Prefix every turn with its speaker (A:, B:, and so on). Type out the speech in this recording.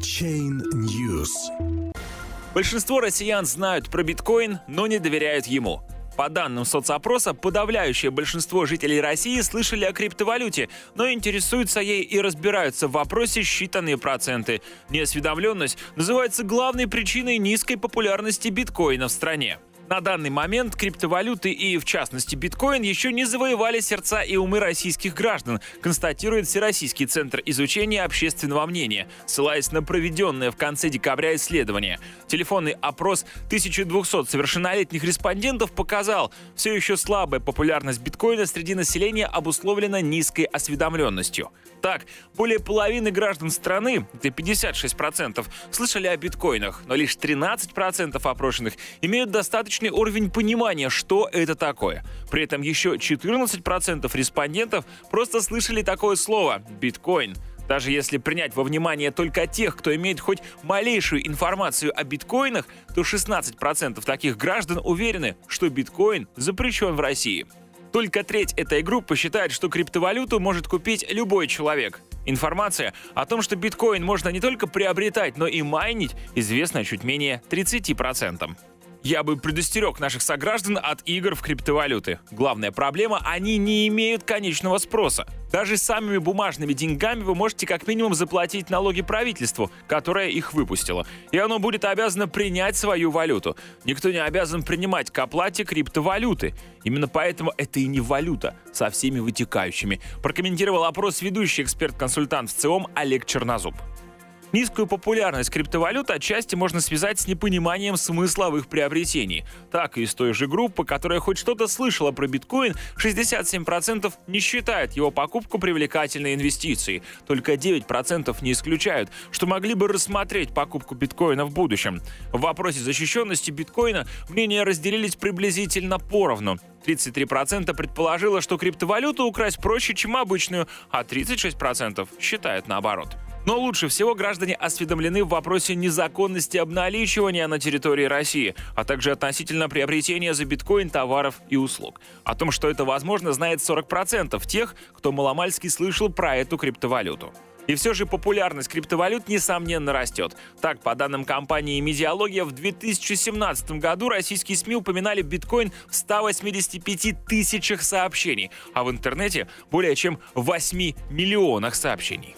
A: Chain News.
B: Большинство россиян знают про биткоин, но не доверяют ему. По данным соцопроса, подавляющее большинство жителей России слышали о криптовалюте, но интересуются ей и разбираются в вопросе считанные проценты. Неосведомленность называется главной причиной низкой популярности биткоина в стране. На данный момент криптовалюты и, в частности, биткоин еще не завоевали сердца и умы российских граждан, констатирует Всероссийский центр изучения общественного мнения, ссылаясь на проведенное в конце декабря исследование. Телефонный опрос 1200 совершеннолетних респондентов показал, все еще слабая популярность биткоина среди населения обусловлена низкой осведомленностью. Так, более половины граждан страны, это 56%, слышали о биткоинах, но лишь 13% опрошенных имеют достаточно достаточный уровень понимания, что это такое. При этом еще 14% респондентов просто слышали такое слово – биткоин. Даже если принять во внимание только тех, кто имеет хоть малейшую информацию о биткоинах, то 16% таких граждан уверены, что биткоин запрещен в России. Только треть этой группы считает, что криптовалюту может купить любой человек. Информация о том, что биткоин можно не только приобретать, но и майнить, известна чуть менее 30%. Я бы предостерег наших сограждан от игр в криптовалюты. Главная проблема – они не имеют конечного спроса. Даже самыми бумажными деньгами вы можете как минимум заплатить налоги правительству, которое их выпустило. И оно будет обязано принять свою валюту. Никто не обязан принимать к оплате криптовалюты. Именно поэтому это и не валюта со всеми вытекающими. Прокомментировал опрос ведущий эксперт-консультант в ЦИОМ Олег Чернозуб. Низкую популярность криптовалют отчасти можно связать с непониманием смысловых приобретений. Так, из той же группы, которая хоть что-то слышала про биткоин, 67% не считают его покупку привлекательной инвестицией. Только 9% не исключают, что могли бы рассмотреть покупку биткоина в будущем. В вопросе защищенности биткоина мнения разделились приблизительно поровну. 33% предположило, что криптовалюту украсть проще, чем обычную, а 36% считают наоборот. Но лучше всего граждане осведомлены в вопросе незаконности обналичивания на территории России, а также относительно приобретения за биткоин товаров и услуг. О том, что это возможно, знает 40% тех, кто маломальски слышал про эту криптовалюту. И все же популярность криптовалют несомненно растет. Так, по данным компании «Медиалогия», в 2017 году российские СМИ упоминали биткоин в 185 тысячах сообщений, а в интернете более чем 8 миллионах сообщений.